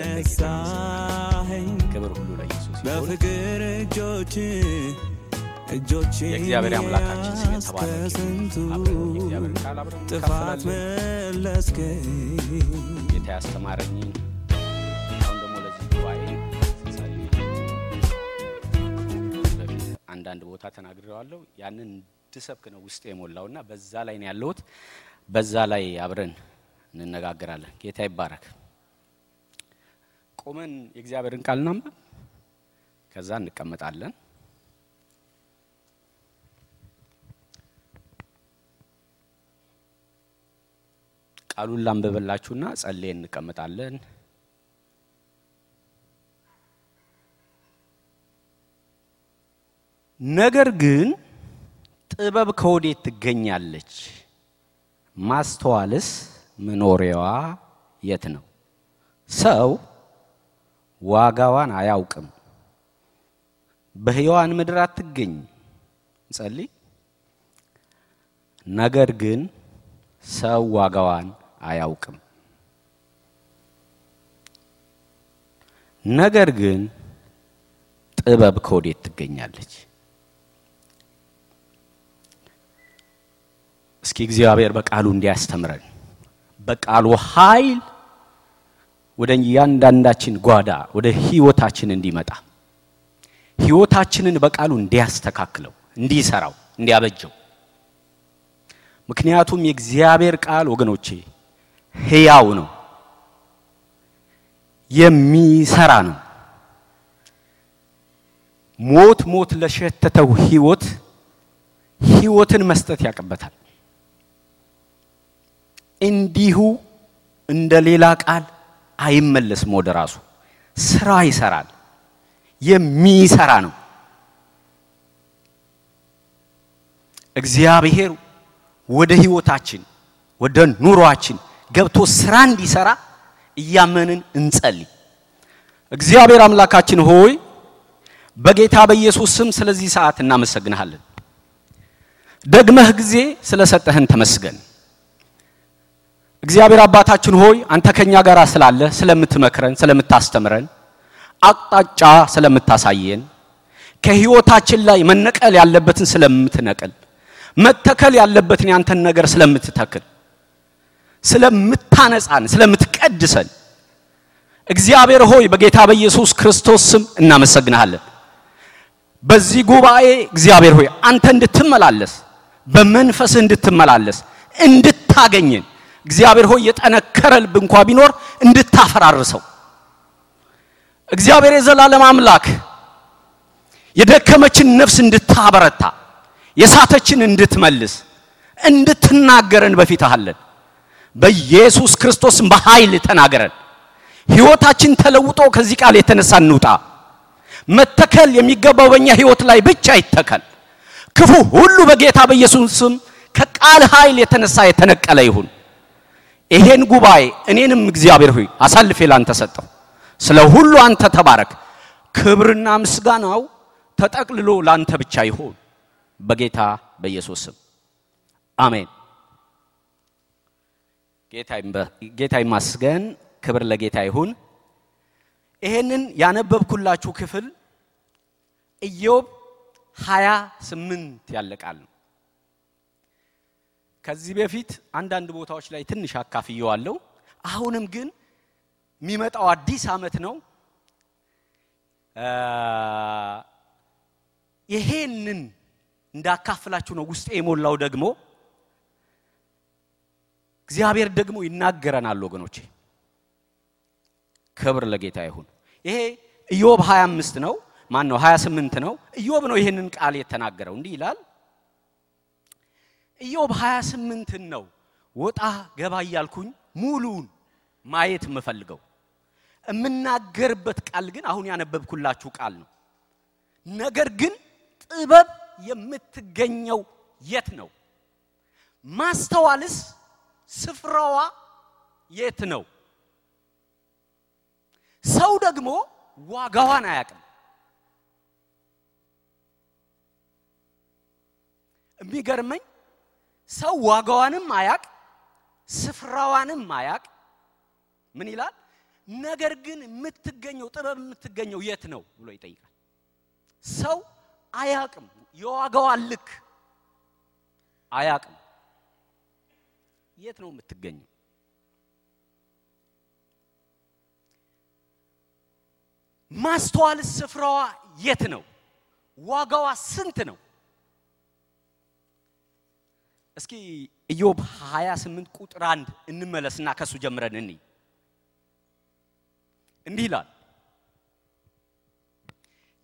እንዳነሳኸኝ በፍቅር እጆች እጆች የእግዚአብሔር አምላካችን ስም ይሁን። ጥፋት መለስከኝ ጌታ ያስተማረኝን አንዳንድ ቦታ ተናግሬዋለሁ። ያንን እንድሰብክ ነው ውስጥ የሞላውና በዛ ላይ ነው ያለሁት። በዛ ላይ አብረን እንነጋገራለን። ጌታ ይባረክ። ቆመን የእግዚአብሔርን ቃል እናንብብ፣ ከዛ እንቀመጣለን። ቃሉን ላንብብላችሁና ጸልየን እንቀመጣለን። ነገር ግን ጥበብ ከወዴት ትገኛለች? ማስተዋልስ መኖሪያዋ የት ነው? ሰው ዋጋዋን አያውቅም፣ በሕያዋን ምድር አትገኝ። እንጸልይ። ነገር ግን ሰው ዋጋዋን አያውቅም። ነገር ግን ጥበብ ከወዴት ትገኛለች? እስኪ እግዚአብሔር በቃሉ እንዲያስተምረን በቃሉ ኃይል ወደ እያንዳንዳችን ጓዳ ወደ ህይወታችን እንዲመጣ ህይወታችንን በቃሉ እንዲያስተካክለው፣ እንዲሰራው፣ እንዲያበጀው ምክንያቱም የእግዚአብሔር ቃል ወገኖቼ ህያው ነው፣ የሚሰራ ነው። ሞት ሞት ለሸተተው ህይወት ህይወትን መስጠት ያቅበታል። እንዲሁ እንደ ሌላ ቃል አይመለስም ወደ ራሱ። ስራ ይሰራል፣ የሚሰራ ነው። እግዚአብሔር ወደ ህይወታችን ወደ ኑሯችን ገብቶ ስራ እንዲሰራ እያመንን እንጸልይ። እግዚአብሔር አምላካችን ሆይ በጌታ በኢየሱስ ስም ስለዚህ ሰዓት እናመሰግንሃለን። ደግመህ ጊዜ ስለሰጠህን ተመስገን። እግዚአብሔር አባታችን ሆይ አንተ ከኛ ጋር ስላለ ስለምትመክረን፣ ስለምታስተምረን፣ አቅጣጫ ስለምታሳየን፣ ከህይወታችን ላይ መነቀል ያለበትን ስለምትነቅል መተከል ያለበትን ያንተን ነገር ስለምትተክል ስለምታነጻን ስለምትቀድሰን እግዚአብሔር ሆይ በጌታ በኢየሱስ ክርስቶስ ስም እናመሰግንሃለን። በዚህ ጉባኤ እግዚአብሔር ሆይ አንተ እንድትመላለስ በመንፈስህ እንድትመላለስ እንድታገኘን እግዚአብሔር ሆይ የጠነከረ ልብ እንኳ ቢኖር እንድታፈራርሰው እግዚአብሔር የዘላለም አምላክ የደከመችን ነፍስ እንድታበረታ የሳተችን እንድትመልስ እንድትናገረን በፊትህ አለን። በኢየሱስ ክርስቶስም በኃይል ተናገረን። ህይወታችን ተለውጦ ከዚህ ቃል የተነሳ እንውጣ። መተከል የሚገባው በእኛ ህይወት ላይ ብቻ ይተከል። ክፉ ሁሉ በጌታ በኢየሱስ ስም ከቃል ኃይል የተነሳ የተነቀለ ይሁን። ይሄን ጉባኤ እኔንም እግዚአብሔር ሆይ አሳልፌ ላንተ ሰጠው። ስለ ሁሉ አንተ ተባረክ። ክብርና ምስጋናው ተጠቅልሎ ላንተ ብቻ ይሁን። በጌታ በኢየሱስ ስም አሜን። ጌታ ይመስገን። ክብር ለጌታ ይሁን። ይሄንን ያነበብኩላችሁ ክፍል ኢዮብ ሀያ ስምንት ያለ ቃል ነው። ከዚህ በፊት አንዳንድ ቦታዎች ላይ ትንሽ አካፍየዋለሁ። አሁንም ግን የሚመጣው አዲስ ዓመት ነው። ይሄንን እንዳካፍላችሁ ነው ውስጤ የሞላው። ደግሞ እግዚአብሔር ደግሞ ይናገረናል ወገኖቼ። ክብር ለጌታ ይሁን። ይሄ ኢዮብ 25 ነው። ማን ነው 28 ነው። ኢዮብ ነው ይህንን ቃል የተናገረው። እንዲህ ይላል። ኢዮብ 28ን ነው ወጣ ገባ እያልኩኝ ሙሉውን ማየት የምፈልገው። የምናገርበት ቃል ግን አሁን ያነበብኩላችሁ ቃል ነው። ነገር ግን ጥበብ የምትገኘው የት ነው? ማስተዋልስ ስፍራዋ የት ነው? ሰው ደግሞ ዋጋዋን አያውቅም። የሚገርመኝ ሰው ዋጋዋንም አያቅ ስፍራዋንም አያቅ ምን ይላል? ነገር ግን የምትገኘው ጥበብ የምትገኘው የት ነው ብሎ ይጠይቃል። ሰው አያቅም፣ የዋጋዋን ልክ አያቅም። የት ነው የምትገኘው? ማስተዋል ስፍራዋ የት ነው? ዋጋዋ ስንት ነው? እስኪ ኢዮብ 28 ቁጥር አንድ እንመለስና ከሱ ጀምረን እንይ። እንዲህ ይላል፣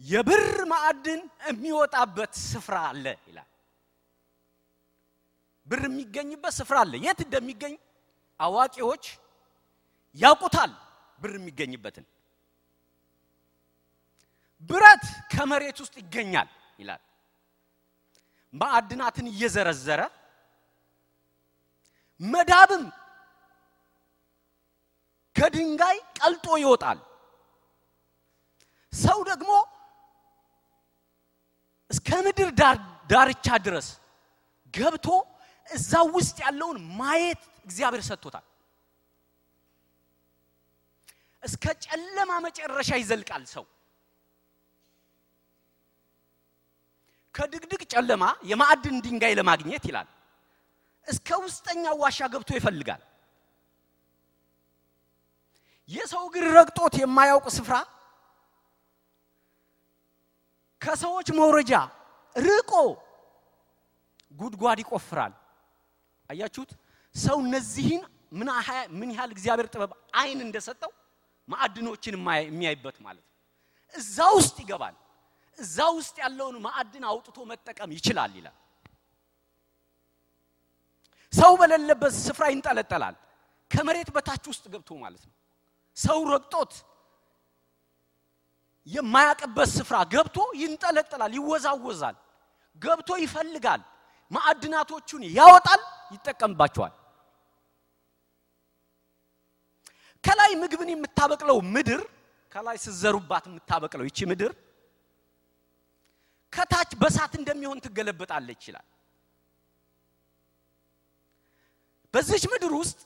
የብር ማዕድን የሚወጣበት ስፍራ አለ ይላል። ብር የሚገኝበት ስፍራ አለ። የት እንደሚገኝ አዋቂዎች ያውቁታል። ብር የሚገኝበትን ብረት ከመሬት ውስጥ ይገኛል ይላል። ማዕድናትን እየዘረዘረ መዳብም ከድንጋይ ቀልጦ ይወጣል። ሰው ደግሞ እስከ ምድር ዳርቻ ድረስ ገብቶ እዛ ውስጥ ያለውን ማየት እግዚአብሔር ሰጥቶታል። እስከ ጨለማ መጨረሻ ይዘልቃል ሰው ከድቅድቅ ጨለማ የማዕድን ድንጋይ ለማግኘት ይላል እስከ ውስጠኛው ዋሻ ገብቶ ይፈልጋል። የሰው እግር ረግጦት የማያውቅ ስፍራ ከሰዎች መውረጃ ርቆ ጉድጓድ ይቆፍራል። አያችሁት? ሰው እነዚህን ምን ያህል እግዚአብሔር ጥበብ አይን እንደሰጠው ማዕድኖችን የሚያይበት ማለት ነው። እዛ ውስጥ ይገባል። እዛ ውስጥ ያለውን ማዕድን አውጥቶ መጠቀም ይችላል ይላል። ሰው በሌለበት ስፍራ ይንጠለጠላል። ከመሬት በታች ውስጥ ገብቶ ማለት ነው። ሰው ረግጦት የማያቅበት ስፍራ ገብቶ ይንጠለጠላል፣ ይወዛወዛል። ገብቶ ይፈልጋል፣ ማዕድናቶቹን ያወጣል፣ ይጠቀምባቸዋል። ከላይ ምግብን የምታበቅለው ምድር ከላይ ስዘሩባት የምታበቅለው ይቺ ምድር ከታች በሳት እንደሚሆን ትገለበጣለች ይላል። በዚች ምድር ውስጥ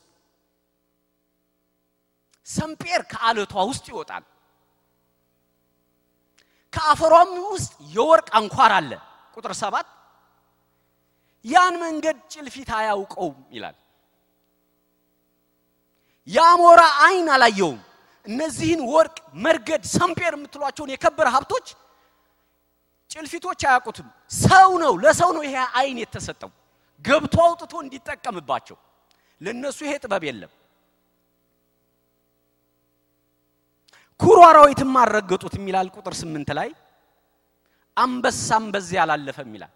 ሰምጴር ከአለቷ ውስጥ ይወጣል። ከአፈሯም ውስጥ የወርቅ አንኳር አለ። ቁጥር ሰባት ያን መንገድ ጭልፊት አያውቀውም ይላል። የአሞራ አይን አላየውም። እነዚህን ወርቅ፣ መርገድ፣ ሰምጴር የምትሏቸውን የከበረ ሀብቶች ጭልፊቶች አያውቁትም። ሰው ነው፣ ለሰው ነው ይሄ አይን የተሰጠው ገብቶ አውጥቶ እንዲጠቀምባቸው። ለነሱ ይሄ ጥበብ የለም። ኩሩ አራዊትም አልረገጡት የሚላል ቁጥር ስምንት ላይ አንበሳም በዚያ አላለፈም ይላል።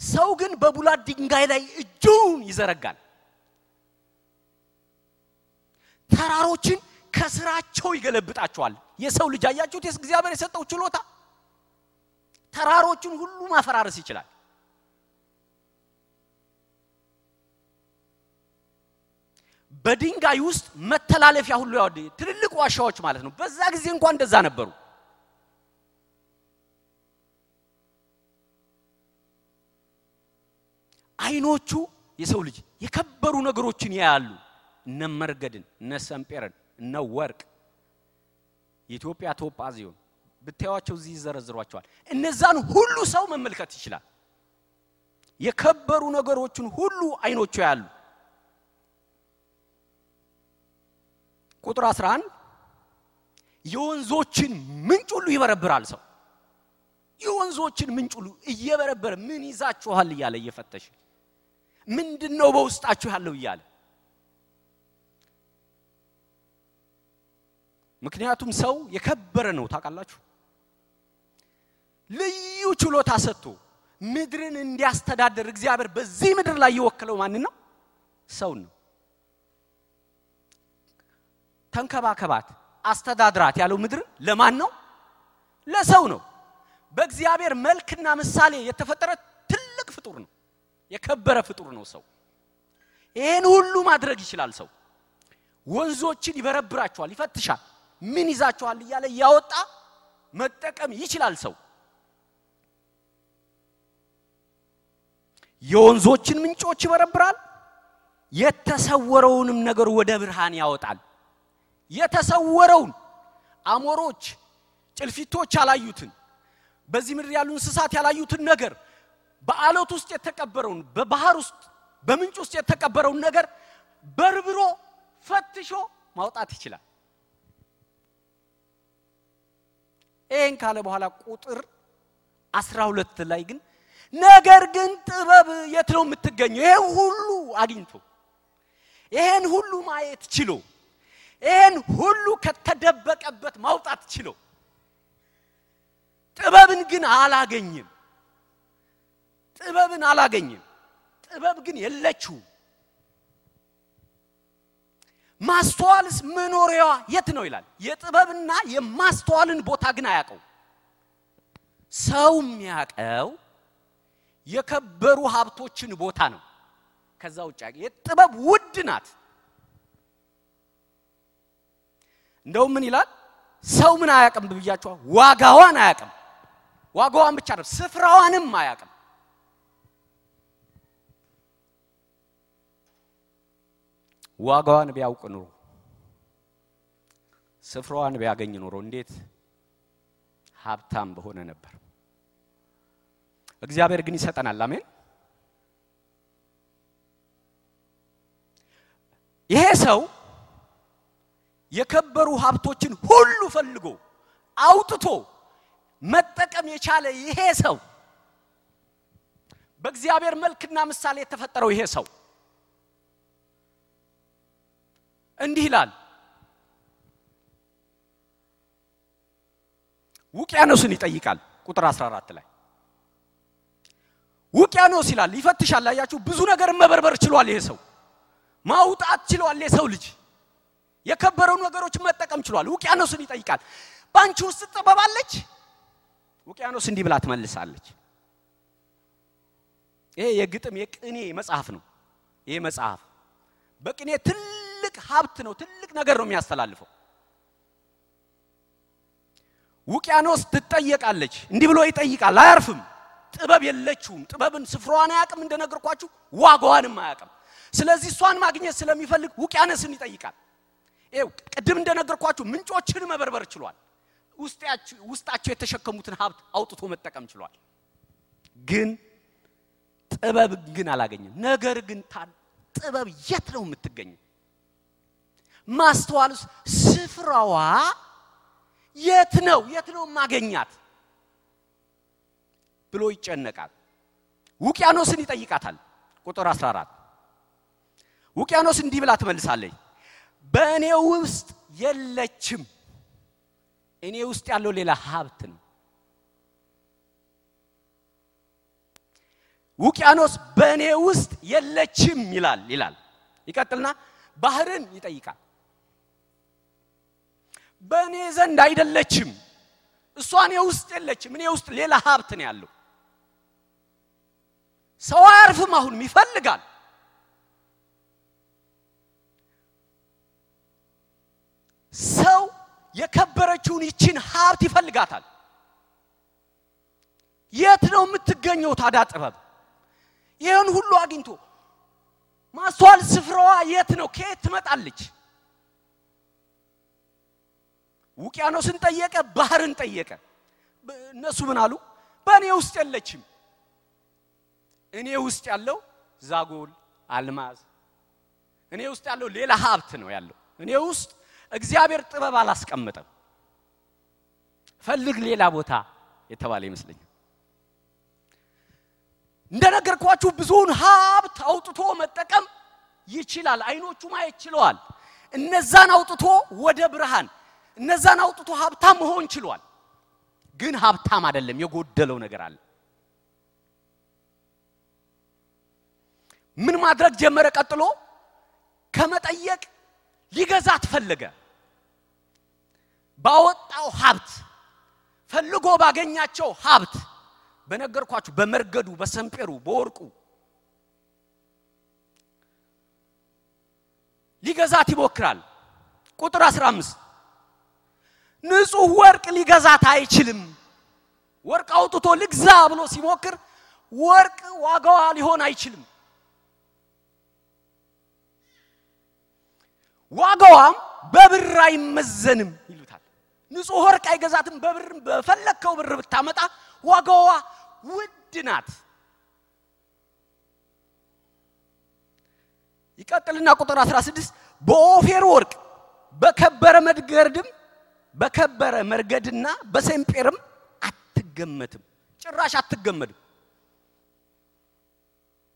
ሰው ግን በቡላት ድንጋይ ላይ እጁን ይዘረጋል። ተራሮችን ከስራቸው ይገለብጣቸዋል። የሰው ልጅ አያችሁት? እግዚአብሔር የሰጠው ችሎታ ተራሮችን ሁሉ ማፈራረስ ይችላል። በድንጋይ ውስጥ መተላለፊያ ሁሉ ያወድ ትልልቅ ዋሻዎች ማለት ነው። በዛ ጊዜ እንኳን እንደዛ ነበሩ። አይኖቹ የሰው ልጅ የከበሩ ነገሮችን ያያሉ። እነ መርገድን፣ እነ ሰምጴርን፣ እነ ወርቅ የኢትዮጵያ ቶጳዚዮን ብታዩዋቸው እዚህ ይዘረዝሯቸዋል። እነዛን ሁሉ ሰው መመልከት ይችላል። የከበሩ ነገሮችን ሁሉ አይኖቹ ያሉ። ቁጥር 11 የወንዞችን ምንጭ ሁሉ ይበረብራል። ሰው የወንዞችን ምንጭ ሁሉ እየበረበረ ምን ይዛችኋል እያለ እየፈተሽ ምንድን ነው በውስጣችሁ ያለው እያለ ምክንያቱም ሰው የከበረ ነው ታውቃላችሁ። ልዩ ችሎታ ሰጥቶ ምድርን እንዲያስተዳደር እግዚአብሔር በዚህ ምድር ላይ የወከለው ማንን ነው? ሰውን ነው። ተንከባከባት፣ አስተዳድራት ያለው ምድር ለማን ነው? ለሰው ነው። በእግዚአብሔር መልክና ምሳሌ የተፈጠረ ትልቅ ፍጡር ነው። የከበረ ፍጡር ነው ሰው። ይህን ሁሉ ማድረግ ይችላል ሰው። ወንዞችን ይበረብራቸዋል፣ ይፈትሻል። ምን ይዛቸዋል እያለ እያወጣ መጠቀም ይችላል ሰው። የወንዞችን ምንጮች ይበረብራል፣ የተሰወረውንም ነገር ወደ ብርሃን ያወጣል። የተሰወረውን አሞሮች፣ ጭልፊቶች ያላዩትን በዚህ ምድር ያሉ እንስሳት ያላዩትን ነገር በአለት ውስጥ የተቀበረውን በባህር ውስጥ በምንጭ ውስጥ የተቀበረውን ነገር በርብሮ ፈትሾ ማውጣት ይችላል። ይህን ካለ በኋላ ቁጥር አስራ ሁለት ላይ ግን ነገር ግን ጥበብ የት ነው የምትገኘው? ይሄን ሁሉ አግኝቶ ይሄን ሁሉ ማየት ችሎ ይሄን ሁሉ ከተደበቀበት ማውጣት ችሎ ጥበብን ግን አላገኝም። ጥበብን አላገኝም። ጥበብ ግን የለችውም። ማስተዋልስ መኖሪያዋ የት ነው ይላል። የጥበብና የማስተዋልን ቦታ ግን አያውቀው። ሰው የሚያውቀው የከበሩ ሀብቶችን ቦታ ነው። ከዛ ውጭ የጥበብ ውድ ናት። እንደውም ምን ይላል? ሰው ምን አያውቅም ብያቸዋል። ዋጋዋን አያውቅም። ዋጋዋን ብቻ ነው፣ ስፍራዋንም አያውቅም። ዋጋዋን ቢያውቅ ኑሮ ስፍራዋን ቢያገኝ ኑሮ እንዴት ሀብታም በሆነ ነበር። እግዚአብሔር ግን ይሰጠናል። አሜን። ይሄ ሰው የከበሩ ሀብቶችን ሁሉ ፈልጎ አውጥቶ መጠቀም የቻለ ይሄ ሰው በእግዚአብሔር መልክና ምሳሌ የተፈጠረው ይሄ ሰው እንዲህ ይላል። ውቅያኖስን ይጠይቃል። ቁጥር 14 ላይ ውቅያኖስ ይላል። ይፈትሻል። አያችሁ፣ ብዙ ነገር መበርበር ችሏል። ይሄ ሰው ማውጣት ችሏል። የሰው ልጅ የከበረው ነገሮች መጠቀም ችሏል። ውቅያኖስን ይጠይቃል። በአንቺ ውስጥ ጥበብ አለች? ውቅያኖስ እንዲህ ብላ ትመልሳለች። ይሄ የግጥም የቅኔ መጽሐፍ ነው። ይሄ መጽሐፍ በቅኔ ትልቅ ሀብት ነው። ትልቅ ነገር ነው የሚያስተላልፈው። ውቅያኖስ ትጠየቃለች። እንዲህ ብሎ ይጠይቃል። አያርፍም። ጥበብ የለችውም። ጥበብን ስፍራዋን አያውቅም፣ እንደነገርኳችሁ ዋጋዋንም አያውቅም። ስለዚህ እሷን ማግኘት ስለሚፈልግ ውቅያኖስን ይጠይቃል። ቅድም እንደነገርኳችሁ ምንጮችን መበርበር ችሏል። ውስጣቸው የተሸከሙትን ሀብት አውጥቶ መጠቀም ችሏል። ግን ጥበብ ግን አላገኘም። ነገር ግን ጥበብ የት ነው የምትገኘው? ማስተዋልስ ስፍራዋ የት ነው? የት ነው ማገኛት ብሎ ይጨነቃል። ውቅያኖስን ይጠይቃታል። ቁጥር 14 ውቅያኖስ እንዲህ ብላ ትመልሳለች፣ በእኔ ውስጥ የለችም። እኔ ውስጥ ያለው ሌላ ሀብት ነው። ውቅያኖስ በእኔ ውስጥ የለችም ይላል ይላል። ይቀጥልና ባህርን ይጠይቃል። በእኔ ዘንድ አይደለችም፣ እሷ እኔ ውስጥ የለችም። እኔ ውስጥ ሌላ ሀብት ነው ያለው። ሰው አያርፍም፣ አሁንም ይፈልጋል። ሰው የከበረችውን ይችን ሀብት ይፈልጋታል። የት ነው የምትገኘው ታዲያ ጥበብ? ይህን ሁሉ አግኝቶ ማስተዋል ስፍራዋ የት ነው? ከየት ትመጣለች? ውቅያኖስን ጠየቀ፣ ባህርን ጠየቀ። እነሱ ምን አሉ? በእኔ ውስጥ የለችም። እኔ ውስጥ ያለው ዛጎል፣ አልማዝ፣ እኔ ውስጥ ያለው ሌላ ሀብት ነው ያለው። እኔ ውስጥ እግዚአብሔር ጥበብ አላስቀምጠም። ፈልግ ሌላ ቦታ የተባለ ይመስለኛል። እንደነገርኳችሁ ብዙውን ሀብት አውጥቶ መጠቀም ይችላል። አይኖቹ ማየት ችለዋል። እነዛን አውጥቶ ወደ ብርሃን፣ እነዛን አውጥቶ ሀብታም መሆን ችሏል። ግን ሀብታም አይደለም፣ የጎደለው ነገር አለ። ምን ማድረግ ጀመረ? ቀጥሎ ከመጠየቅ ሊገዛት ፈለገ። ባወጣው ሀብት ፈልጎ ባገኛቸው ሀብት በነገርኳችሁ በመርገዱ፣ በሰንፔሩ፣ በወርቁ ሊገዛት ይሞክራል። ቁጥር 15 ንጹህ ወርቅ ሊገዛት አይችልም። ወርቅ አውጥቶ ልግዛ ብሎ ሲሞክር ወርቅ ዋጋዋ ሊሆን አይችልም። ዋጋዋም በብር አይመዘንም ይሉታል። ንጹሕ ወርቅ አይገዛትም። በብር በፈለግከው ብር ብታመጣ ዋጋዋ ውድ ናት። ይቀጥልና ቁጥር 16 በኦፌር ወርቅ በከበረ መድገርድም በከበረ መርገድና በሴምጴርም አትገመትም፣ ጭራሽ አትገመድም።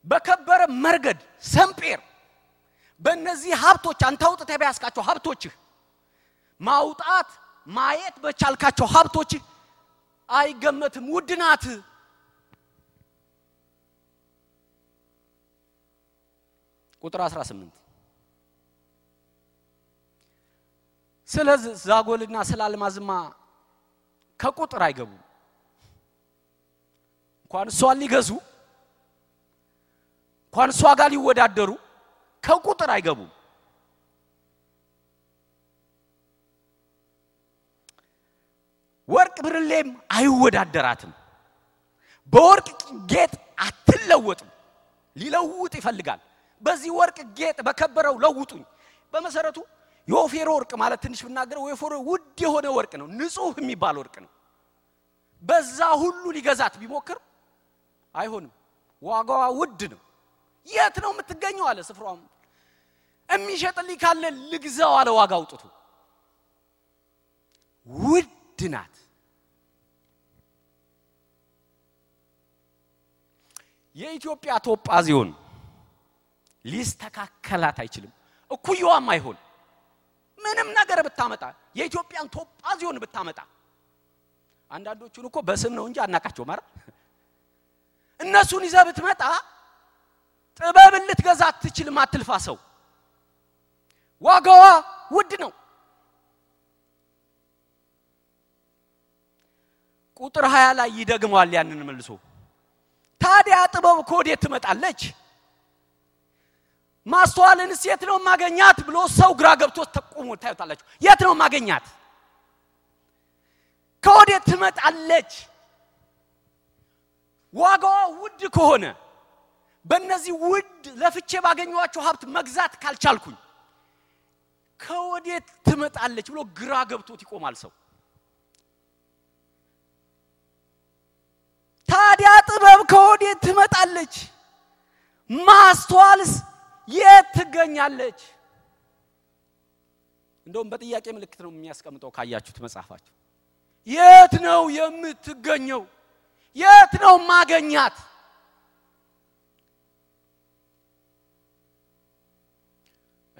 በከበረ መርገድ ሰምጴር፣ በእነዚህ ሀብቶች አንተ አውጥተህ በያዝካቸው ሀብቶችህ ማውጣት ማየት በቻልካቸው ሀብቶችህ አይገመትም፣ ውድ ናት። ቁጥር 18 ስለ ዛጎልና ስለ አልማዝማ ከቁጥር አይገቡም። እንኳን እሷን ሊገዙ እንኳን እሷ ጋር ሊወዳደሩ ከቁጥር አይገቡም። ወርቅ ብርሌም አይወዳደራትም። በወርቅ ጌጥ አትለወጥም። ሊለውጥ ይፈልጋል። በዚህ ወርቅ ጌጥ በከበረው ለውጡኝ። በመሰረቱ የኦፌር ወርቅ ማለት ትንሽ ብናገረው የኦፌር ውድ የሆነ ወርቅ ነው። ንጹህ የሚባል ወርቅ ነው። በዛ ሁሉ ሊገዛት ቢሞክር አይሆንም። ዋጋዋ ውድ ነው። የት ነው የምትገኘው አለ ስፍራውም የሚሸጥልኝ ካለ ልግዛው አለ ዋጋ አውጥቶ ውድ ናት። የኢትዮጵያ ቶጳዚዮን ሊስተካከላት አይችልም። እኩያዋም አይሆን ምንም ነገር ብታመጣ የኢትዮጵያን ቶጳዚዮን ብታመጣ አንዳንዶቹን እኮ በስም ነው እንጂ አናቃቸው ማለት እነሱን ይዘህ ብትመጣ ጥበብን ልትገዛ አትችልም። አትልፋ ሰው ዋጋዋ ውድ ነው። ቁጥር ሀያ ላይ ይደግመዋል ያንን መልሶ ታዲያ ጥበብ ከወዴት ትመጣለች? ማስተዋልንስ የት ነው ማገኛት ብሎ ሰው ግራ ገብቶ ተቆሞ ታዩታላችሁ። የት ነው ማገኛት? ከወዴት ትመጣለች? ዋጋዋ ውድ ከሆነ በእነዚህ ውድ ለፍቼ ባገኘኋቸው ሀብት መግዛት ካልቻልኩኝ ከወዴት ትመጣለች ብሎ ግራ ገብቶት ይቆማል ሰው። ታዲያ ጥበብ ከወዴት ትመጣለች? ማስተዋልስ የት ትገኛለች? እንደውም በጥያቄ ምልክት ነው የሚያስቀምጠው ካያችሁት መጽሐፋችሁ። የት ነው የምትገኘው? የት ነው ማገኛት?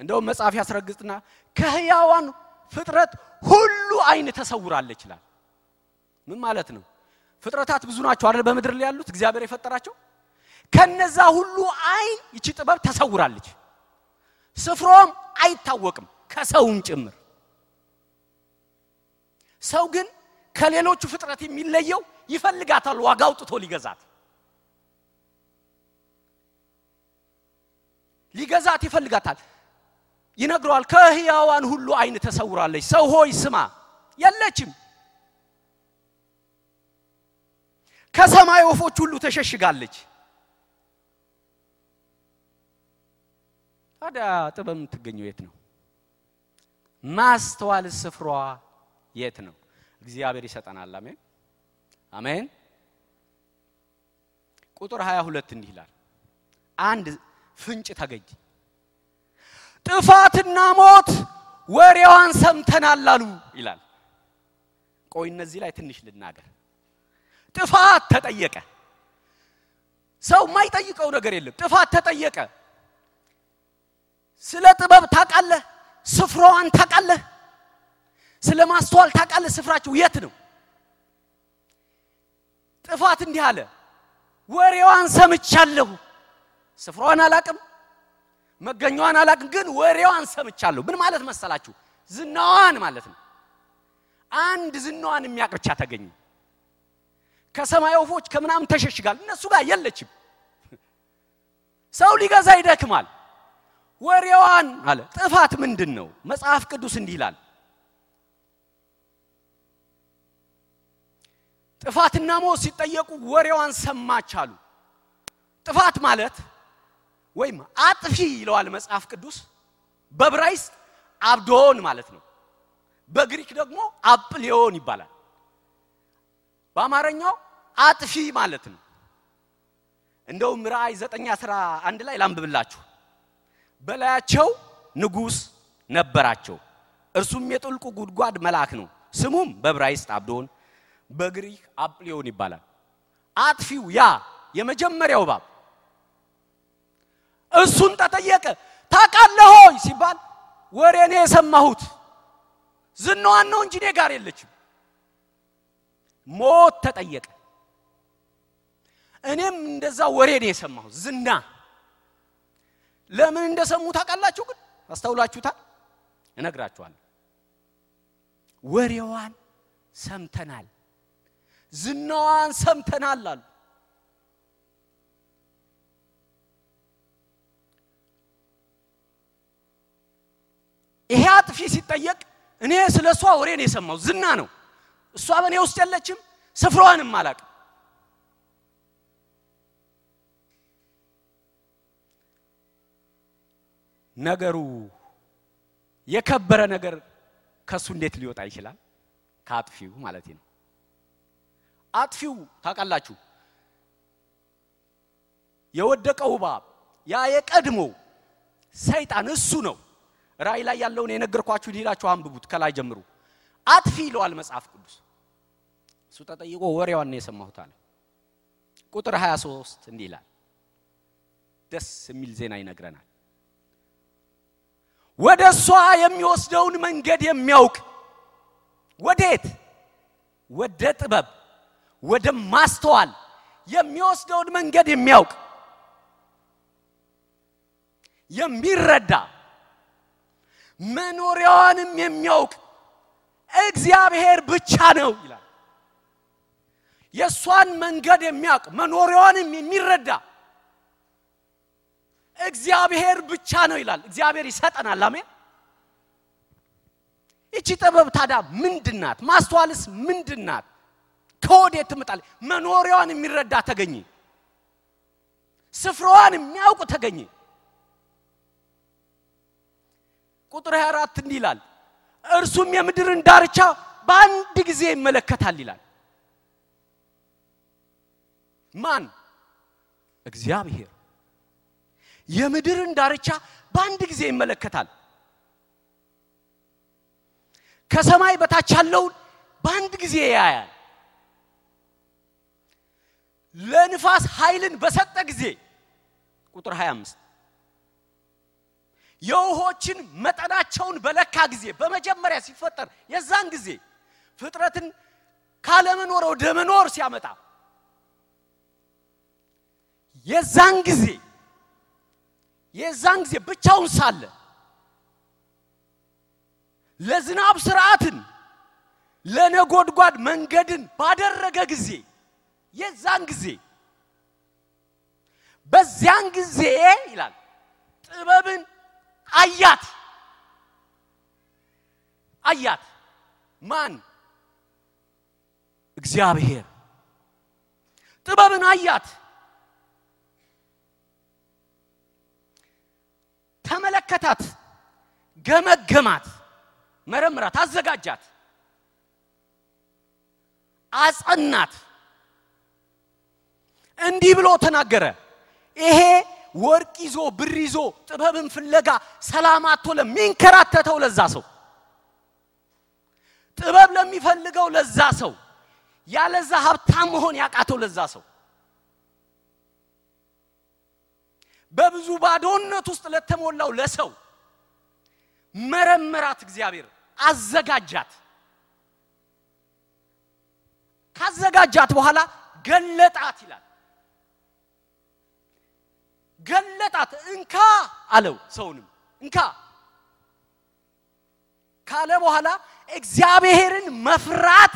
እንደውም መጽሐፍ ያስረግጥና ከህያዋን ፍጥረት ሁሉ አይን ተሰውራለች ይላል። ምን ማለት ነው? ፍጥረታት ብዙ ናቸው አይደል? በምድር ላይ ያሉት እግዚአብሔር የፈጠራቸው ከነዛ ሁሉ አይን ይቺ ጥበብ ተሰውራለች። ስፍራውም አይታወቅም ከሰውም ጭምር። ሰው ግን ከሌሎቹ ፍጥረት የሚለየው ይፈልጋታል፣ ዋጋ አውጥቶ ሊገዛት ሊገዛት ይፈልጋታል። ይነግረዋል። ከህያዋን ሁሉ አይን ተሰውራለች። ሰው ሆይ ስማ፣ የለችም። ከሰማይ ወፎች ሁሉ ተሸሽጋለች። ታዲያ ጥበብ የምትገኘው የት ነው? ማስተዋል ስፍሯ የት ነው? እግዚአብሔር ይሰጠናል። አሜን አሜን። ቁጥር 22 እንዲህ ይላል፣ አንድ ፍንጭ ተገኘ። ጥፋትና ሞት ወሬዋን ሰምተናል አሉ ይላል። ቆይ እነዚህ ላይ ትንሽ ልናገር። ጥፋት ተጠየቀ። ሰው የማይጠይቀው ነገር የለም። ጥፋት ተጠየቀ። ስለ ጥበብ ታውቃለህ? ስፍራዋን ታውቃለህ? ስለ ማስተዋል ታውቃለህ? ስፍራቸው የት ነው? ጥፋት እንዲህ አለ፣ ወሬዋን ሰምቻለሁ። ስፍራዋን አላቅም፣ መገኛዋን አላቅም፣ ግን ወሬዋን ሰምቻለሁ። ምን ማለት መሰላችሁ? ዝናዋን ማለት ነው። አንድ ዝናዋን የሚያውቅ ብቻ ተገኘ። ከሰማይ ወፎች ከምናምን ተሸሽጋል። እነሱ ጋር የለችም። ሰው ሊገዛ ይደክማል። ወሬዋን አለ። ጥፋት ምንድን ነው? መጽሐፍ ቅዱስ እንዲህ ይላል፣ ጥፋትና ሞት ሲጠየቁ ወሬዋን ሰማች አሉ። ጥፋት ማለት ወይም አጥፊ ይለዋል መጽሐፍ ቅዱስ በብራይስጥ አብዶን ማለት ነው። በግሪክ ደግሞ አጵሊዮን ይባላል። በአማርኛው አጥፊ ማለት ነው። እንደውም ራእይ ዘጠኝ አስራ አንድ ላይ ላንብብላችሁ። በላያቸው ንጉሥ ነበራቸው፣ እርሱም የጥልቁ ጉድጓድ መልአክ ነው። ስሙም በዕብራይስጥ አብዶን በግሪክ አጵሊዮን ይባላል። አጥፊው ያ የመጀመሪያው እባብ እሱን ተጠየቀ። ታውቃለህ ሆይ ሲባል ወሬ ነው የሰማሁት፣ ዝናዋን ነው እንጂ እኔ ጋር የለችም። ሞት ተጠየቀ። እኔም እንደዛ ወሬ ነው የሰማሁት፣ ዝና። ለምን እንደሰሙ ታውቃላችሁ? ግን አስተውላችሁታል? እነግራችኋለሁ። ወሬዋን ሰምተናል፣ ዝናዋን ሰምተናል አሉ። ይሄ አጥፊ ሲጠየቅ እኔ ስለ እሷ ወሬ ነው የሰማው፣ ዝና ነው። እሷ በእኔ ውስጥ የለችም፣ ስፍራዋንም አላውቅም። ነገሩ የከበረ ነገር ከሱ እንዴት ሊወጣ ይችላል? ከአጥፊው ማለት ነው። አጥፊው ታውቃላችሁ፣ የወደቀው እባብ ያ የቀድሞው ሰይጣን እሱ ነው። ራእይ ላይ ያለውን የነገርኳችሁ ሊላችሁ አንብቡት፣ ከላይ ጀምሩ። አጥፊ ይለዋል መጽሐፍ ቅዱስ። እሱ ተጠይቆ ወሬዋን ነው የሰማሁት አለ። ቁጥር 23 እንዲህ ይላል። ደስ የሚል ዜና ይነግረናል። ወደ እሷ የሚወስደውን መንገድ የሚያውቅ ወዴት? ወደ ጥበብ፣ ወደ ማስተዋል የሚወስደውን መንገድ የሚያውቅ የሚረዳ መኖሪያዋንም የሚያውቅ እግዚአብሔር ብቻ ነው ይላል። የእሷን መንገድ የሚያውቅ መኖሪያዋንም የሚረዳ እግዚአብሔር ብቻ ነው ይላል። እግዚአብሔር ይሰጠናል። አሜን። ይቺ ጥበብ ታዲያ ምንድናት? ማስተዋልስ ምንድናት? ከወዴት ትመጣለች? መኖሪያዋን የሚረዳ ተገኘ። ስፍራዋን የሚያውቅ ተገኘ። ቁጥር 24 እንዲህ ይላል፣ እርሱም የምድርን ዳርቻ በአንድ ጊዜ ይመለከታል ይላል። ማን? እግዚአብሔር የምድርን ዳርቻ በአንድ ጊዜ ይመለከታል። ከሰማይ በታች ያለውን በአንድ ጊዜ ያያል። ለንፋስ ኃይልን በሰጠ ጊዜ ቁጥር 25 የውሆችን መጠናቸውን በለካ ጊዜ በመጀመሪያ ሲፈጠር የዛን ጊዜ ፍጥረትን ካለመኖር ወደ መኖር ሲያመጣ የዛን ጊዜ የዛን ጊዜ ብቻውን ሳለ ለዝናብ ስርዓትን ለነጎድጓድ መንገድን ባደረገ ጊዜ የዛን ጊዜ በዚያን ጊዜ ይላል ጥበብን አያት። አያት ማን? እግዚአብሔር። ጥበብን አያት። ተመለከታት ገመገማት መረምራት አዘጋጃት አጸናት። እንዲህ ብሎ ተናገረ። ይሄ ወርቅ ይዞ ብር ይዞ ጥበብን ፍለጋ ሰላም አጥቶ ለሚንከራተተው ለዛ ሰው ጥበብ ለሚፈልገው ለዛ ሰው ያለዛ ሀብታም መሆን ያቃተው ለዛ ሰው በብዙ ባዶነት ውስጥ ለተሞላው ለሰው መረመራት እግዚአብሔር አዘጋጃት። ካዘጋጃት በኋላ ገለጣት ይላል ገለጣት እንካ አለው ሰውንም። እንካ ካለ በኋላ እግዚአብሔርን መፍራት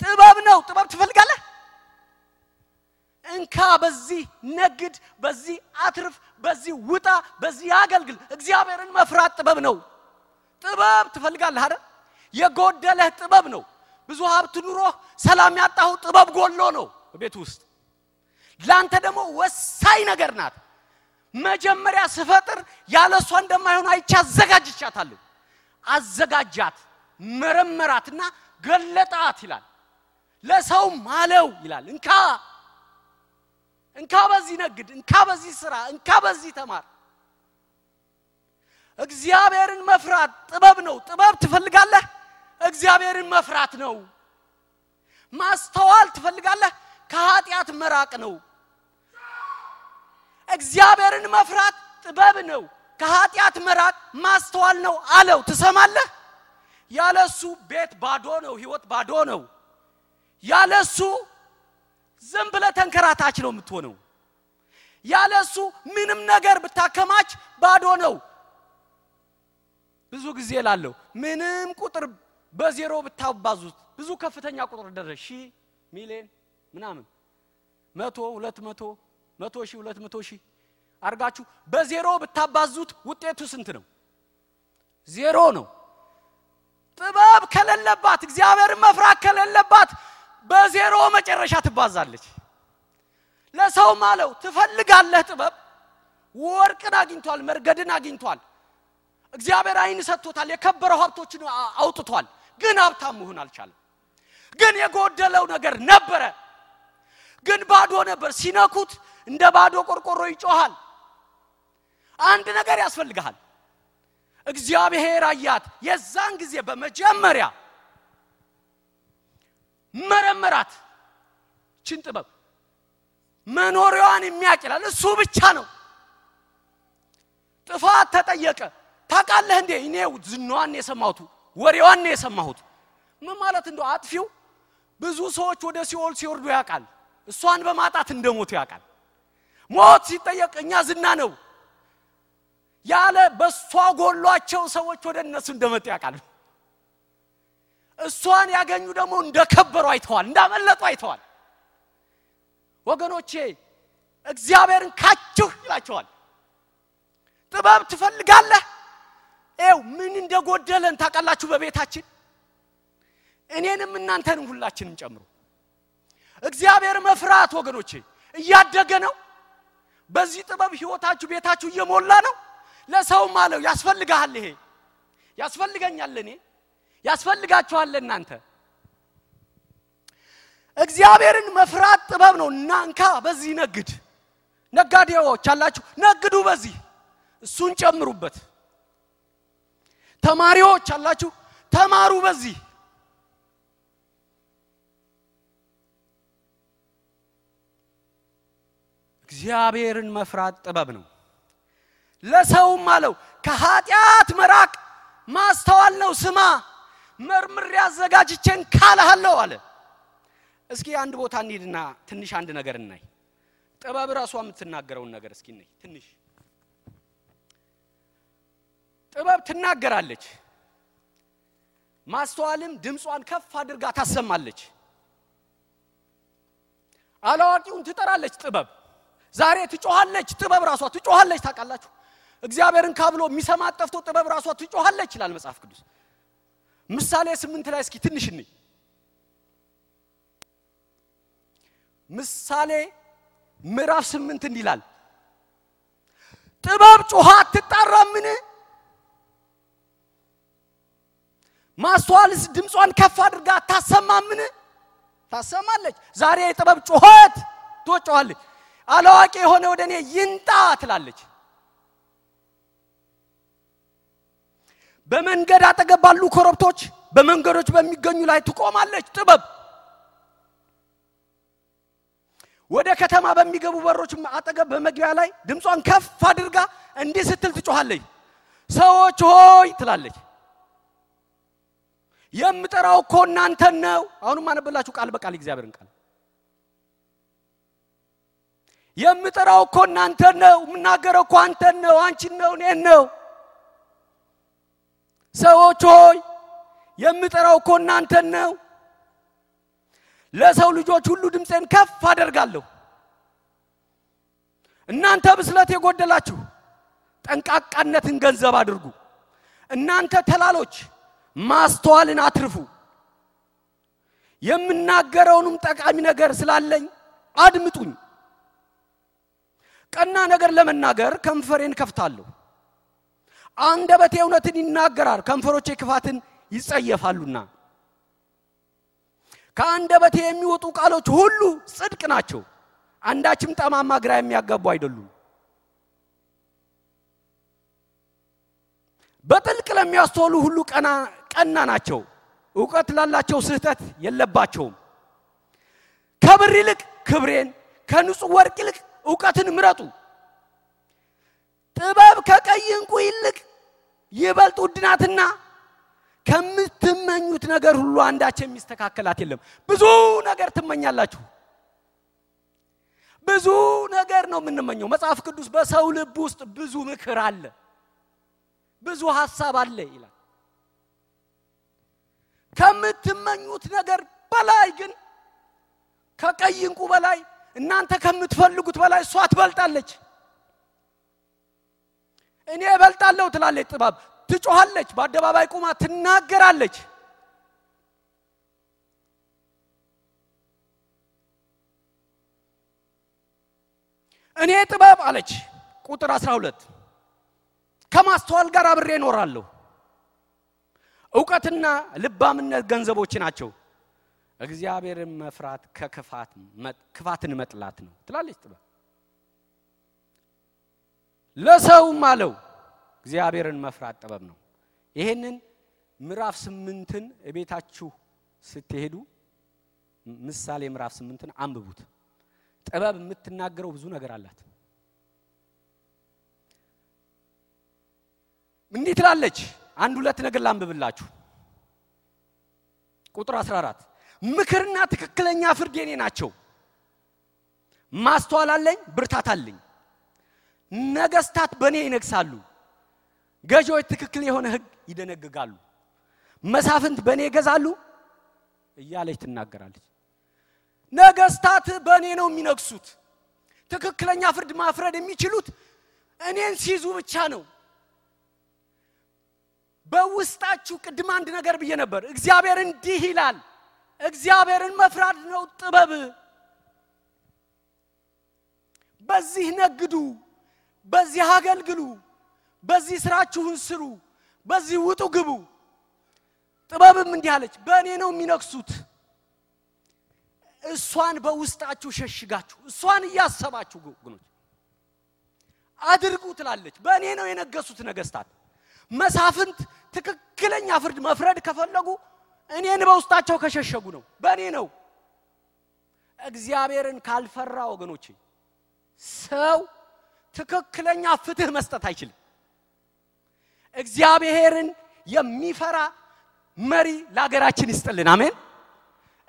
ጥበብ ነው። ጥበብ ትፈልጋለህ? እንካ በዚህ ነግድ በዚህ አትርፍ በዚህ ውጣ በዚህ አገልግል። እግዚአብሔርን መፍራት ጥበብ ነው። ጥበብ ትፈልጋለህ አይደል? የጎደለህ ጥበብ ነው። ብዙ ሀብት ኑሮ ሰላም ያጣሁ ጥበብ ጎሎ ነው። ቤት ውስጥ ለአንተ ደግሞ ወሳኝ ነገር ናት መጀመሪያ ስፈጥር ያለ እሷ እንደማይሆን አይቼ አዘጋጅቻታለሁ። አዘጋጃት፣ መረመራትና ገለጣት ይላል። ለሰውም አለው ይላል እንካ እንካ በዚህ ነግድ፣ እንካ በዚህ ስራ፣ እንካ በዚህ ተማር። እግዚአብሔርን መፍራት ጥበብ ነው። ጥበብ ትፈልጋለህ? እግዚአብሔርን መፍራት ነው። ማስተዋል ትፈልጋለህ? ከኃጢአት መራቅ ነው። እግዚአብሔርን መፍራት ጥበብ ነው። ከኃጢአት መራቅ ማስተዋል ነው አለው። ትሰማለህ? ያለሱ ቤት ባዶ ነው፣ ህይወት ባዶ ነው። ያለሱ ዝም ብለህ ተንከራታች ነው የምትሆነው። ያለሱ ምንም ነገር ብታከማች ባዶ ነው። ብዙ ጊዜ ላለሁ ምንም ቁጥር በዜሮ ብታባዙት ብዙ ከፍተኛ ቁጥር ሺህ ሚሊዮን ምናምን መቶ ሁለት መቶ መቶ ሺህ ሁለት መቶ ሺህ አርጋችሁ በዜሮ ብታባዙት ውጤቱ ስንት ነው? ዜሮ ነው። ጥበብ ከሌለባት እግዚአብሔርን መፍራት ከሌለባት በዜሮ መጨረሻ ትባዛለች። ለሰውም አለው ትፈልጋለህ ጥበብ ወርቅን አግኝቷል፣ መርገድን አግኝቷል። እግዚአብሔር ዓይን ሰጥቶታል፣ የከበረው ሀብቶችን አውጥቷል። ግን ሀብታም መሆን አልቻለም። ግን የጎደለው ነገር ነበረ። ግን ባዶ ነበር። ሲነኩት እንደ ባዶ ቆርቆሮ ይጮሃል። አንድ ነገር ያስፈልግሃል። እግዚአብሔር አያት። የዛን ጊዜ በመጀመሪያ መረመራት። ችን ጥበብ መኖሪያዋን የሚያውቅ ይላል እሱ ብቻ ነው። ጥፋት ተጠየቀ። ታውቃለህ እንዴ? እኔ ዝናዋን የሰማሁት፣ ወሬዋን የሰማሁት። ምን ማለት እንደው አጥፊው ብዙ ሰዎች ወደ ሲኦል ሲወርዱ ያውቃል። እሷን በማጣት እንደሞቱ ያውቃል። ሞት ሲጠየቅ እኛ ዝና ነው ያለ በእሷ ጎሏቸው ሰዎች ወደ እነሱ እንደመጡ ያውቃሉ። እሷን ያገኙ ደግሞ እንደከበሩ አይተዋል፣ እንዳመለጡ አይተዋል። ወገኖቼ እግዚአብሔርን ካችሁ ይላቸዋል። ጥበብ ትፈልጋለህ? ኤው ምን እንደጎደለን ታውቃላችሁ? በቤታችን እኔንም እናንተንም ሁላችንም ጨምሮ እግዚአብሔር መፍራት ወገኖቼ እያደገ ነው። በዚህ ጥበብ ህይወታችሁ ቤታችሁ እየሞላ ነው። ለሰውም አለው ያስፈልግሃል፣ ይሄ ያስፈልገኛል፣ እኔ ያስፈልጋችኋል እናንተ እግዚአብሔርን መፍራት ጥበብ ነው። እናንካ በዚህ ነግድ። ነጋዴዎች አላችሁ፣ ነግዱ በዚህ እሱን ጨምሩበት። ተማሪዎች አላችሁ፣ ተማሩ በዚህ። እግዚአብሔርን መፍራት ጥበብ ነው። ለሰውም አለው ከኃጢአት መራቅ ማስተዋል ነው። ስማ መርምሬ አዘጋጅቼን ካልሃለሁ አለ። እስኪ አንድ ቦታ እንሂድና ትንሽ አንድ ነገር እናይ። ጥበብ ራሷ የምትናገረውን ነገር እስኪ እናይ ትንሽ ጥበብ ትናገራለች። ማስተዋልም ድምጿን ከፍ አድርጋ ታሰማለች። አላዋቂውን ትጠራለች። ጥበብ ዛሬ ትጮኻለች። ጥበብ ራሷ ትጮኻለች። ታውቃላችሁ፣ እግዚአብሔርን ካብሎ የሚሰማት ጠፍቶ ጥበብ ራሷ ትጮኻለች ይላል መጽሐፍ ቅዱስ። ምሳሌ ስምንት ላይ እስኪ ትንሽ እንይ። ምሳሌ ምዕራፍ ስምንት እንዲህ ይላል፣ ጥበብ ጮኻ አትጣራምን? ማስተዋልስ ድምጿን ከፍ አድርጋ አታሰማምን? ታሰማለች። ዛሬ የጥበብ ጩኸት ትወጫዋለች። አላዋቂ የሆነ ወደ እኔ ይንጣ ትላለች። በመንገድ አጠገብ ባሉ ኮረብቶች፣ በመንገዶች በሚገኙ ላይ ትቆማለች። ጥበብ ወደ ከተማ በሚገቡ በሮች አጠገብ በመግቢያ ላይ ድምጿን ከፍ አድርጋ እንዲህ ስትል ትጮኻለች። ሰዎች ሆይ ትላለች የምጠራው እኮ እናንተን ነው። አሁንም አነብላችሁ ቃል በቃል እግዚአብሔርን ቃል የምጠራው እኮ እናንተን ነው። የምናገረው እኮ አንተን ነው፣ አንቺን ነው፣ እኔን ነው። ሰዎች ሆይ የምጠራው እኮ እናንተን ነው። ለሰው ልጆች ሁሉ ድምፄን ከፍ አደርጋለሁ። እናንተ ብስለት የጎደላችሁ ጠንቃቃነትን ገንዘብ አድርጉ። እናንተ ተላሎች ማስተዋልን አትርፉ። የምናገረውንም ጠቃሚ ነገር ስላለኝ አድምጡኝ። ቀና ነገር ለመናገር ከንፈሬን ከፍታለሁ። አንደበቴ እውነትን ይናገራል፣ ከንፈሮቼ ክፋትን ይጸየፋሉና። ከአንደበቴ የሚወጡ ቃሎች ሁሉ ጽድቅ ናቸው፣ አንዳችም ጠማማ ግራ የሚያጋቡ አይደሉም። በጥልቅ ለሚያስተውሉ ሁሉ ቀና ናቸው፣ እውቀት ላላቸው ስህተት የለባቸውም። ከብር ይልቅ ክብሬን ከንጹሕ ወርቅ ይልቅ እውቀትን ምረጡ። ጥበብ ከቀይ ዕንቁ ይልቅ ይበልጥ ውድ ናትና ከምትመኙት ነገር ሁሉ አንዳች የሚስተካከላት የለም። ብዙ ነገር ትመኛላችሁ። ብዙ ነገር ነው የምንመኘው። መጽሐፍ ቅዱስ በሰው ልብ ውስጥ ብዙ ምክር አለ፣ ብዙ ሀሳብ አለ ይላል። ከምትመኙት ነገር በላይ ግን ከቀይ ዕንቁ በላይ እናንተ ከምትፈልጉት በላይ እሷ ትበልጣለች። እኔ እበልጣለሁ ትላለች ጥበብ፣ ትጮኻለች፣ በአደባባይ ቁማ ትናገራለች። እኔ ጥበብ አለች ቁጥር 12 ከማስተዋል ጋር አብሬ እኖራለሁ። እውቀትና ልባምነት ገንዘቦች ናቸው። እግዚአብሔርን መፍራት ከክፋት ክፋትን መጥላት ነው ትላለች ጥበብ። ለሰውም አለው እግዚአብሔርን መፍራት ጥበብ ነው። ይሄንን ምዕራፍ ስምንትን እቤታችሁ ስትሄዱ ምሳሌ ምዕራፍ ስምንትን አንብቡት። ጥበብ የምትናገረው ብዙ ነገር አላት። እንዲህ ትላለች። አንድ ሁለት ነገር ላንብብላችሁ። ቁጥር 14 ምክርና ትክክለኛ ፍርድ የኔ ናቸው። ማስተዋል አለኝ፣ ብርታት አለኝ። ነገስታት በእኔ ይነግሳሉ፣ ገዢዎች ትክክል የሆነ ሕግ ይደነግጋሉ፣ መሳፍንት በእኔ ይገዛሉ እያለች ትናገራለች። ነገስታት በእኔ ነው የሚነግሱት። ትክክለኛ ፍርድ ማፍረድ የሚችሉት እኔን ሲይዙ ብቻ ነው። በውስጣችሁ ቅድም አንድ ነገር ብዬ ነበር። እግዚአብሔር እንዲህ ይላል፣ እግዚአብሔርን መፍራት ነው ጥበብ። በዚህ ነግዱ፣ በዚህ አገልግሉ፣ በዚህ ስራችሁን ስሩ፣ በዚህ ውጡ ግቡ። ጥበብም እንዲህ አለች፣ በእኔ ነው የሚነግሱት። እሷን በውስጣችሁ ሸሽጋችሁ እሷን እያሰባችሁ ወገኖች አድርጉ ትላለች። በእኔ ነው የነገሱት ነገስታት። መሳፍንት ትክክለኛ ፍርድ መፍረድ ከፈለጉ እኔን በውስጣቸው ከሸሸጉ ነው፣ በእኔ ነው። እግዚአብሔርን ካልፈራ ወገኖቼ ሰው ትክክለኛ ፍትህ መስጠት አይችልም። እግዚአብሔርን የሚፈራ መሪ ለሀገራችን ይስጥልን። አሜን።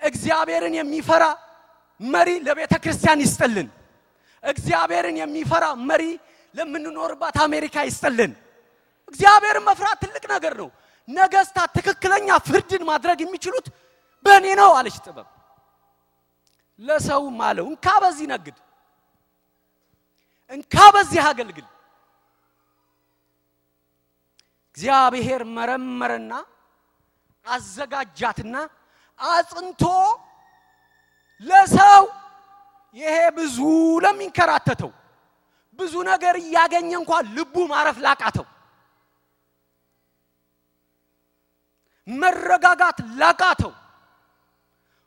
እግዚአብሔርን የሚፈራ መሪ ለቤተ ክርስቲያን ይስጥልን። እግዚአብሔርን የሚፈራ መሪ ለምንኖርባት አሜሪካ ይስጥልን። እግዚአብሔርን መፍራት ትልቅ ነገር ነው። ነገስታት ትክክለኛ ፍርድን ማድረግ የሚችሉት በእኔ ነው አለች ጥበብ። ለሰውም አለው እንካ በዚህ ነግድ፣ እንካ በዚህ አገልግል። እግዚአብሔር መረመረና አዘጋጃትና አጽንቶ ለሰው ይሄ ብዙ ለሚንከራተተው ብዙ ነገር እያገኘ እንኳን ልቡ ማረፍ ላቃተው መረጋጋት ላቃተው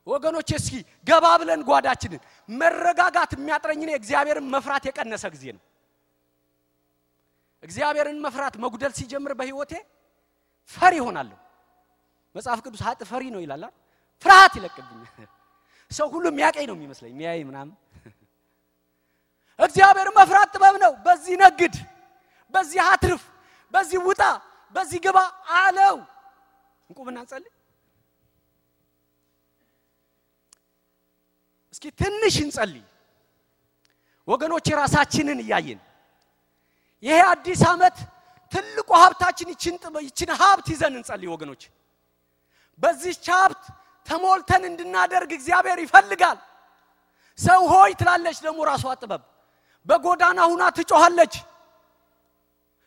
ወገኖች፣ እስኪ ገባ ብለን ጓዳችንን መረጋጋት የሚያጥረኝ እኔ እግዚአብሔርን መፍራት የቀነሰ ጊዜ ነው። እግዚአብሔርን መፍራት መጉደል ሲጀምር በሕይወቴ ፈሪ ይሆናለሁ። መጽሐፍ ቅዱስ ሀጥ ፈሪ ነው ይላል። ፍርሃት ይለቅብኛል። ሰው ሁሉ የሚያቀኝ ነው የሚመስለኝ የሚያይ ምናምን። እግዚአብሔር መፍራት ጥበብ ነው። በዚህ ነግድ፣ በዚህ አትርፍ፣ በዚህ ውጣ፣ በዚህ ግባ አለው። እንቁምና እንጸልይ እስኪ ትንሽ እንጸልይ ወገኖች፣ የራሳችንን እያየን ይሄ አዲስ ዓመት ትልቁ ሀብታችን ይችን ሀብት ይዘን እንጸልይ ወገኖች። በዚህች ሀብት ተሞልተን እንድናደርግ እግዚአብሔር ይፈልጋል። ሰው ሆይ ትላለች ደግሞ ራሷ ጥበብ በጎዳና ሁና ትጮኻለች።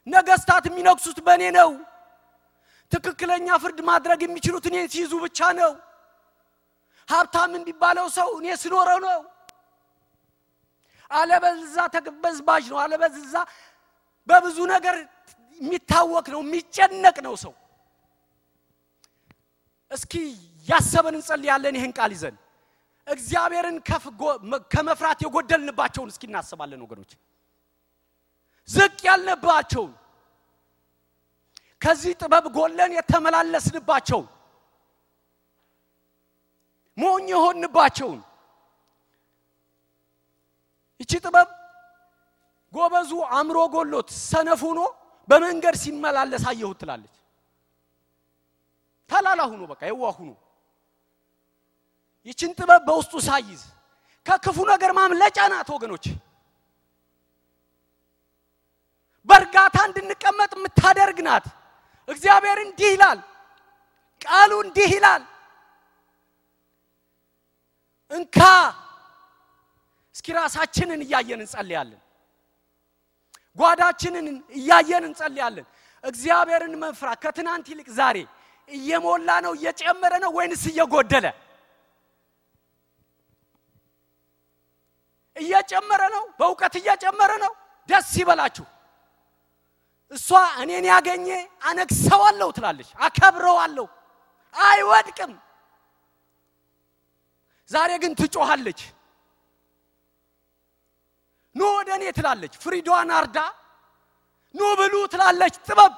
ነገስታት የሚነግሱት በእኔ ነው። ትክክለኛ ፍርድ ማድረግ የሚችሉት እኔ ሲይዙ ብቻ ነው። ሀብታም የሚባለው ሰው እኔ ስኖረው ነው። አለበዛ ተበዝባዥ ነው። አለበዛ በብዙ ነገር የሚታወቅ ነው፣ የሚጨነቅ ነው ሰው። እስኪ ያሰበን እንጸልያለን። ይህን ቃል ይዘን እግዚአብሔርን ከመፍራት የጎደልንባቸውን እስኪ እናስባለን ወገኖች፣ ዝቅ ያልንባቸውን ከዚህ ጥበብ ጎለን የተመላለስንባቸውን ሞኝ የሆንባቸውን ይቺ ጥበብ ጎበዙ አእምሮ ጎሎት ሰነፍ ሆኖ በመንገድ ሲመላለስ አየሁት ትላለች። ተላላ ሁኖ በቃ የዋህ ሁኖ ይችን ጥበብ በውስጡ ሳይዝ ከክፉ ነገር ማምለጫ ናት ወገኖች። በእርጋታ እንድንቀመጥ የምታደርግ ናት። እግዚአብሔር እንዲህ ይላል፣ ቃሉ እንዲህ ይላል። እንካ እስኪ ራሳችንን እያየን እንጸልያለን። ጓዳችንን እያየን እንጸልያለን። እግዚአብሔርን መፍራት ከትናንት ይልቅ ዛሬ እየሞላ ነው እየጨመረ ነው ወይንስ እየጎደለ? እየጨመረ ነው። በእውቀት እየጨመረ ነው። ደስ ይበላችሁ። እሷ እኔን ያገኘ አነግሰዋለሁ ትላለች፣ አከብረዋለሁ፣ አይወድቅም። ዛሬ ግን ትጮኻለች። ኑ ወደ እኔ ትላለች። ፍሪዷን አርዳ ኑ ብሉ ትላለች ጥበብ።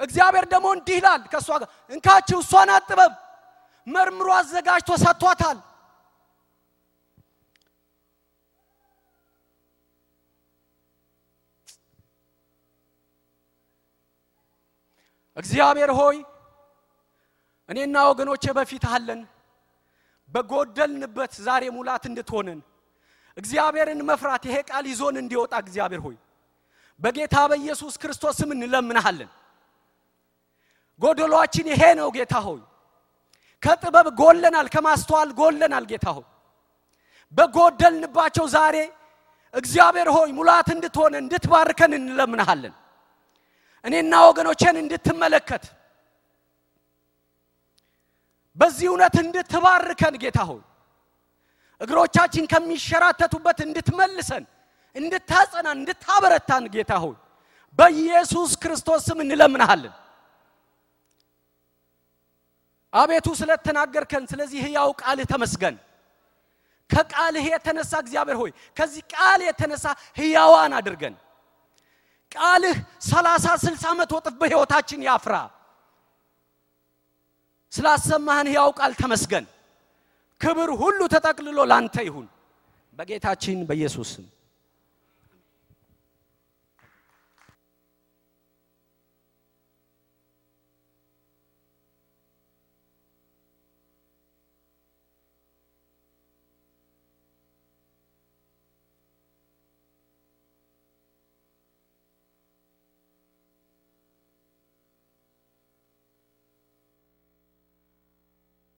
እግዚአብሔር ደግሞ እንዲህ ይላል ከእሷ ጋር እንካችሁ እሷ ናት ጥበብ፣ መርምሮ አዘጋጅቶ ሰጥቷታል። እግዚአብሔር ሆይ እኔና ወገኖቼ በፊት አለን። በጎደልንበት ዛሬ ሙላት እንድትሆንን እግዚአብሔርን መፍራት ይሄ ቃል ይዞን እንዲወጣ እግዚአብሔር ሆይ በጌታ በኢየሱስ ክርስቶስ ስም እንለምንሃለን። ጎደሏችን ይሄ ነው ጌታ ሆይ። ከጥበብ ጎለናል፣ ከማስተዋል ጎለናል ጌታ ሆይ። በጎደልንባቸው ዛሬ እግዚአብሔር ሆይ ሙላት እንድትሆነ እንድትባርከን እንለምንሃለን። እኔና ወገኖቼን እንድትመለከት በዚህ እውነት እንድትባርከን ጌታ ሆይ እግሮቻችን ከሚሸራተቱበት እንድትመልሰን፣ እንድታጸናን፣ እንድታበረታን ጌታ ሆይ በኢየሱስ ክርስቶስ ስም እንለምንሃለን። አቤቱ ስለተናገርከን ስለዚህ ሕያው ቃልህ ተመስገን። ከቃልህ የተነሳ እግዚአብሔር ሆይ ከዚህ ቃል የተነሳ ሕያዋን አድርገን። ቃልህ ሰላሳ ስልሳ መቶ እጥፍ በሕይወታችን ያፍራ። ስላሰማህን ሕያው ቃል ተመስገን። ክብር ሁሉ ተጠቅልሎ ላንተ ይሁን በጌታችን በኢየሱስ ስም